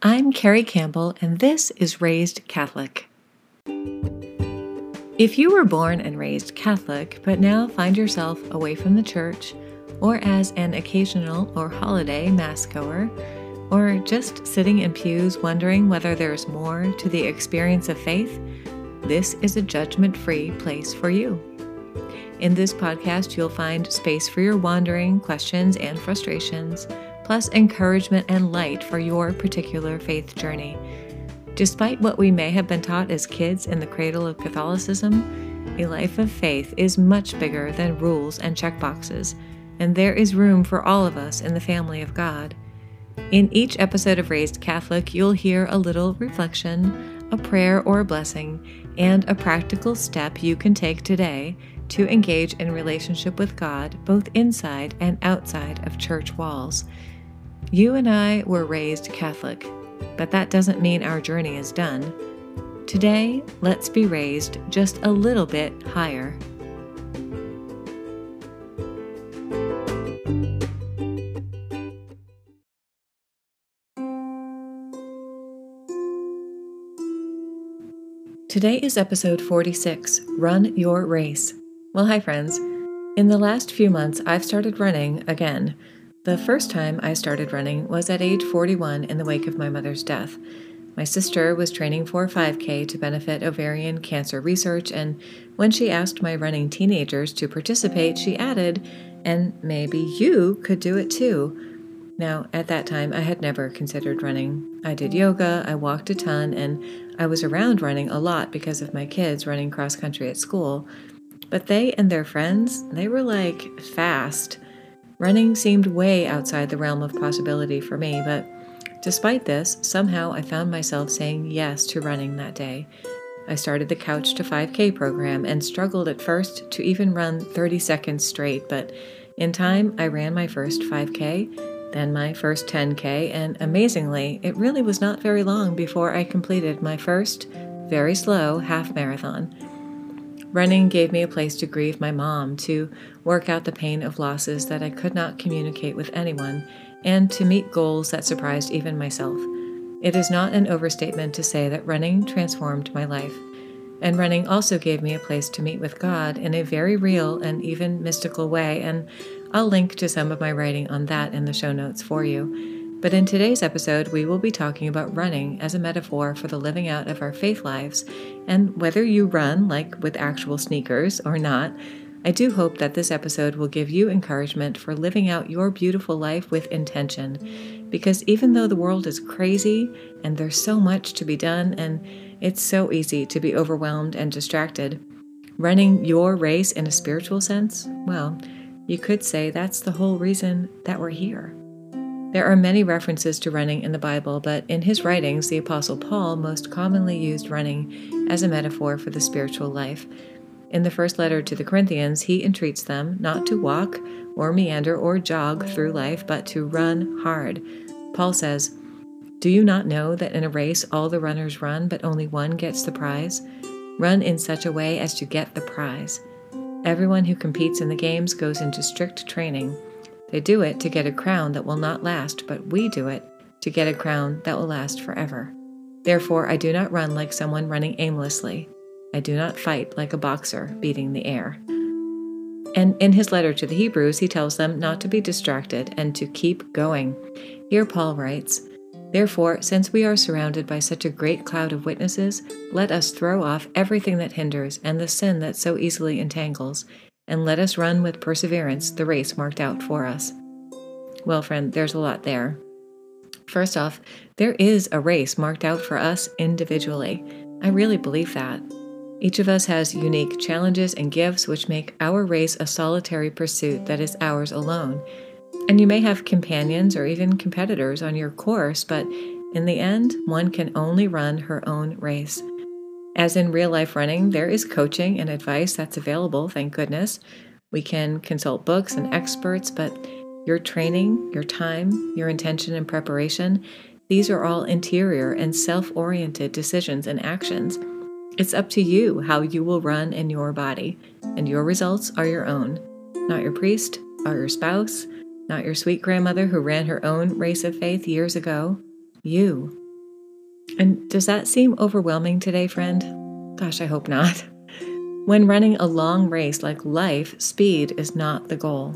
I'm Kerry Campbell, and this is Raised Catholic. If you were born and raised Catholic, but now find yourself away from the church, or as an occasional or holiday Mass goer, or just sitting in pews wondering whether there's more to the experience of faith, this is a judgment free place for you. In this podcast, you'll find space for your wandering, questions, and frustrations, plus encouragement and light for your particular faith journey. Despite what we may have been taught as kids in the cradle of Catholicism, a life of faith is much bigger than rules and checkboxes, and there is room for all of us in the family of God. In each episode of Raised Catholic, you'll hear a little reflection, a prayer or a blessing, and a practical step you can take today to engage in relationship with God both inside and outside of church walls. You and I were raised Catholic, but that doesn't mean our journey is done. Today, let's be raised just a little bit higher. Today is episode 46 Run Your Race. Well, hi, friends. In the last few months, I've started running again. The first time I started running was at age 41 in the wake of my mother's death. My sister was training for 5K to benefit ovarian cancer research, and when she asked my running teenagers to participate, she added, and maybe you could do it too. Now, at that time, I had never considered running. I did yoga, I walked a ton, and I was around running a lot because of my kids running cross country at school. But they and their friends, they were like fast. Running seemed way outside the realm of possibility for me, but despite this, somehow I found myself saying yes to running that day. I started the Couch to 5K program and struggled at first to even run 30 seconds straight, but in time I ran my first 5K, then my first 10K, and amazingly, it really was not very long before I completed my first, very slow half marathon. Running gave me a place to grieve my mom, to work out the pain of losses that I could not communicate with anyone, and to meet goals that surprised even myself. It is not an overstatement to say that running transformed my life. And running also gave me a place to meet with God in a very real and even mystical way, and I'll link to some of my writing on that in the show notes for you. But in today's episode, we will be talking about running as a metaphor for the living out of our faith lives. And whether you run, like with actual sneakers, or not, I do hope that this episode will give you encouragement for living out your beautiful life with intention. Because even though the world is crazy and there's so much to be done, and it's so easy to be overwhelmed and distracted, running your race in a spiritual sense, well, you could say that's the whole reason that we're here. There are many references to running in the Bible, but in his writings, the Apostle Paul most commonly used running as a metaphor for the spiritual life. In the first letter to the Corinthians, he entreats them not to walk or meander or jog through life, but to run hard. Paul says, Do you not know that in a race all the runners run, but only one gets the prize? Run in such a way as to get the prize. Everyone who competes in the games goes into strict training. They do it to get a crown that will not last, but we do it to get a crown that will last forever. Therefore, I do not run like someone running aimlessly. I do not fight like a boxer beating the air. And in his letter to the Hebrews, he tells them not to be distracted and to keep going. Here, Paul writes, Therefore, since we are surrounded by such a great cloud of witnesses, let us throw off everything that hinders and the sin that so easily entangles and let us run with perseverance the race marked out for us. Well, friend, there's a lot there. First off, there is a race marked out for us individually. I really believe that. Each of us has unique challenges and gifts which make our race a solitary pursuit that is ours alone. And you may have companions or even competitors on your course, but in the end, one can only run her own race. As in real life running, there is coaching and advice that's available, thank goodness. We can consult books and experts, but your training, your time, your intention and preparation, these are all interior and self oriented decisions and actions. It's up to you how you will run in your body, and your results are your own, not your priest or your spouse, not your sweet grandmother who ran her own race of faith years ago. You. And does that seem overwhelming today, friend? Gosh, I hope not. When running a long race like life, speed is not the goal.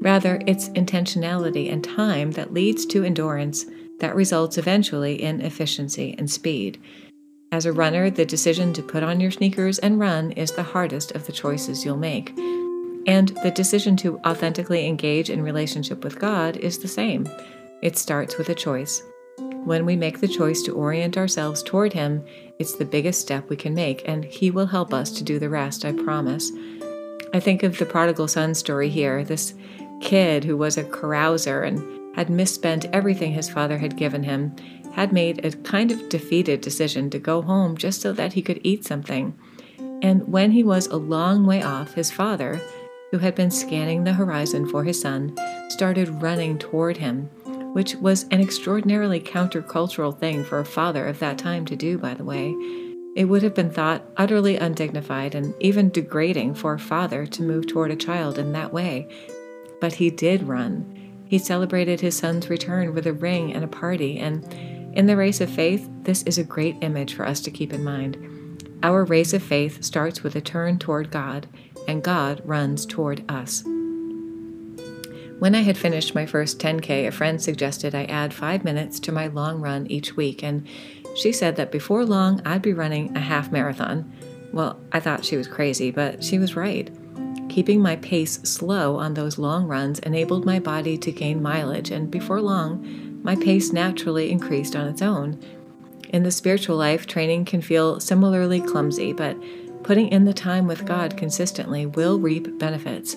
Rather, it's intentionality and time that leads to endurance that results eventually in efficiency and speed. As a runner, the decision to put on your sneakers and run is the hardest of the choices you'll make. And the decision to authentically engage in relationship with God is the same. It starts with a choice. When we make the choice to orient ourselves toward Him, it's the biggest step we can make, and He will help us to do the rest, I promise. I think of the prodigal son story here this kid who was a carouser and had misspent everything his father had given him, had made a kind of defeated decision to go home just so that he could eat something. And when he was a long way off, his father, who had been scanning the horizon for his son, started running toward him which was an extraordinarily countercultural thing for a father of that time to do, by the way. It would have been thought utterly undignified and even degrading for a father to move toward a child in that way. But he did run. He celebrated his son's return with a ring and a party, and in the race of faith, this is a great image for us to keep in mind. Our race of faith starts with a turn toward God, and God runs toward us. When I had finished my first 10K, a friend suggested I add five minutes to my long run each week, and she said that before long I'd be running a half marathon. Well, I thought she was crazy, but she was right. Keeping my pace slow on those long runs enabled my body to gain mileage, and before long, my pace naturally increased on its own. In the spiritual life, training can feel similarly clumsy, but putting in the time with God consistently will reap benefits.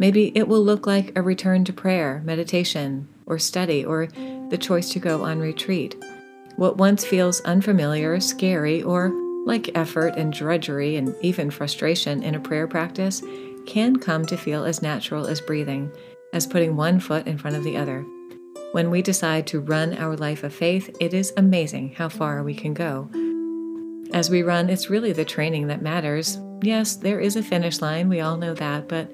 Maybe it will look like a return to prayer, meditation, or study, or the choice to go on retreat. What once feels unfamiliar, scary, or like effort and drudgery and even frustration in a prayer practice can come to feel as natural as breathing, as putting one foot in front of the other. When we decide to run our life of faith, it is amazing how far we can go. As we run, it's really the training that matters. Yes, there is a finish line, we all know that, but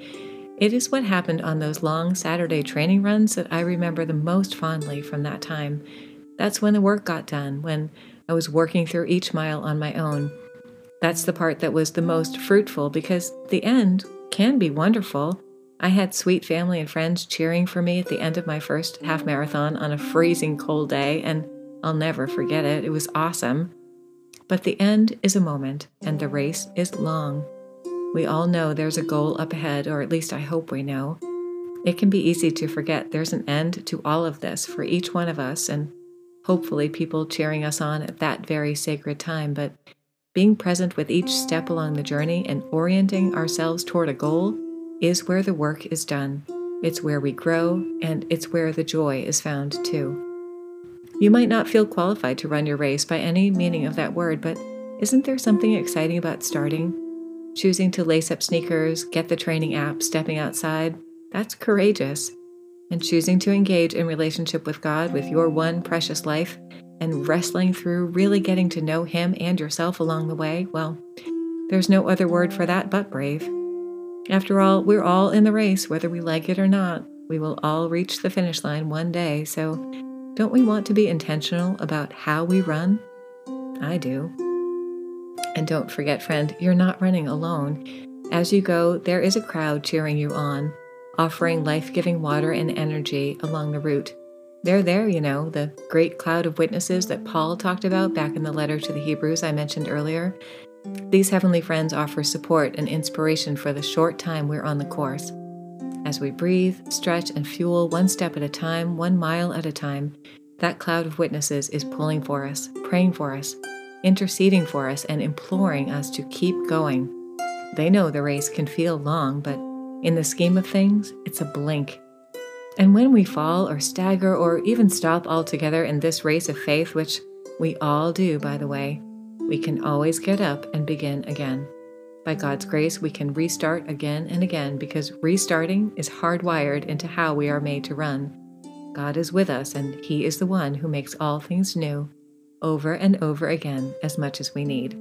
it is what happened on those long Saturday training runs that I remember the most fondly from that time. That's when the work got done, when I was working through each mile on my own. That's the part that was the most fruitful because the end can be wonderful. I had sweet family and friends cheering for me at the end of my first half marathon on a freezing cold day, and I'll never forget it. It was awesome. But the end is a moment, and the race is long. We all know there's a goal up ahead, or at least I hope we know. It can be easy to forget there's an end to all of this for each one of us, and hopefully people cheering us on at that very sacred time. But being present with each step along the journey and orienting ourselves toward a goal is where the work is done. It's where we grow, and it's where the joy is found too. You might not feel qualified to run your race by any meaning of that word, but isn't there something exciting about starting? Choosing to lace up sneakers, get the training app, stepping outside, that's courageous. And choosing to engage in relationship with God with your one precious life and wrestling through really getting to know Him and yourself along the way, well, there's no other word for that but brave. After all, we're all in the race, whether we like it or not. We will all reach the finish line one day, so don't we want to be intentional about how we run? I do. And don't forget, friend, you're not running alone. As you go, there is a crowd cheering you on, offering life giving water and energy along the route. They're there, you know, the great cloud of witnesses that Paul talked about back in the letter to the Hebrews I mentioned earlier. These heavenly friends offer support and inspiration for the short time we're on the course. As we breathe, stretch, and fuel one step at a time, one mile at a time, that cloud of witnesses is pulling for us, praying for us, interceding for us and imploring us to keep going. They know the race can feel long, but in the scheme of things, it's a blink. And when we fall or stagger or even stop altogether in this race of faith, which we all do, by the way, we can always get up and begin again. By God's grace, we can restart again and again because restarting is hardwired into how we are made to run. God is with us, and He is the one who makes all things new over and over again as much as we need.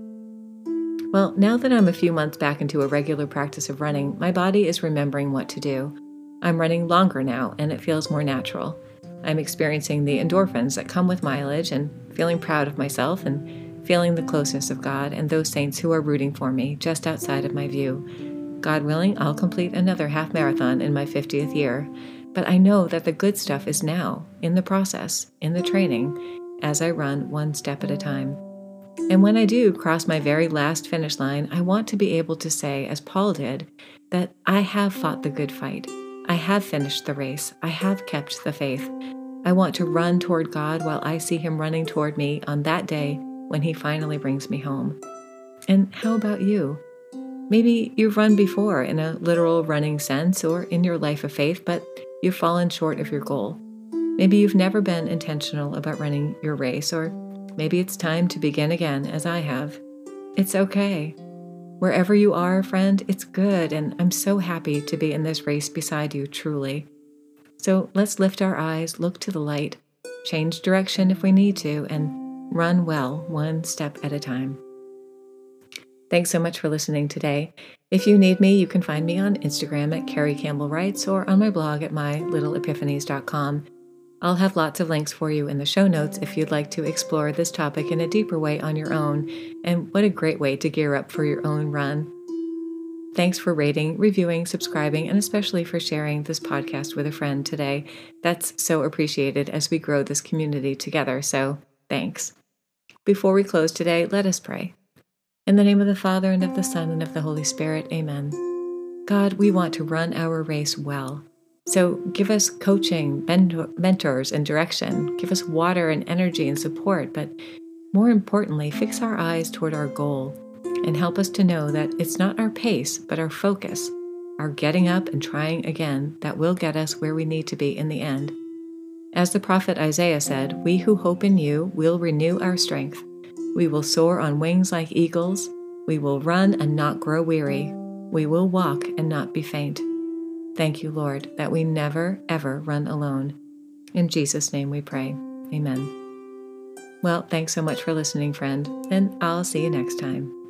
Well, now that I'm a few months back into a regular practice of running, my body is remembering what to do. I'm running longer now, and it feels more natural. I'm experiencing the endorphins that come with mileage and feeling proud of myself and feeling the closeness of God and those saints who are rooting for me just outside of my view. God willing, I'll complete another half marathon in my 50th year, but I know that the good stuff is now, in the process, in the training, as I run one step at a time. And when I do cross my very last finish line, I want to be able to say, as Paul did, that I have fought the good fight. I have finished the race. I have kept the faith. I want to run toward God while I see Him running toward me on that day when He finally brings me home. And how about you? Maybe you've run before in a literal running sense or in your life of faith, but you've fallen short of your goal. Maybe you've never been intentional about running your race, or maybe it's time to begin again, as I have. It's okay. Wherever you are, friend, it's good, and I'm so happy to be in this race beside you, truly. So let's lift our eyes, look to the light, change direction if we need to, and Run well, one step at a time. Thanks so much for listening today. If you need me, you can find me on Instagram at Kerry Campbell Writes or on my blog at mylittleepiphanies.com. I'll have lots of links for you in the show notes if you'd like to explore this topic in a deeper way on your own. And what a great way to gear up for your own run. Thanks for rating, reviewing, subscribing, and especially for sharing this podcast with a friend today. That's so appreciated as we grow this community together. So, Thanks. Before we close today, let us pray. In the name of the Father, and of the Son, and of the Holy Spirit, amen. God, we want to run our race well. So give us coaching, mentors, and direction. Give us water and energy and support, but more importantly, fix our eyes toward our goal and help us to know that it's not our pace, but our focus, our getting up and trying again that will get us where we need to be in the end. As the prophet Isaiah said, We who hope in you will renew our strength. We will soar on wings like eagles. We will run and not grow weary. We will walk and not be faint. Thank you, Lord, that we never, ever run alone. In Jesus' name we pray. Amen. Well, thanks so much for listening, friend, and I'll see you next time.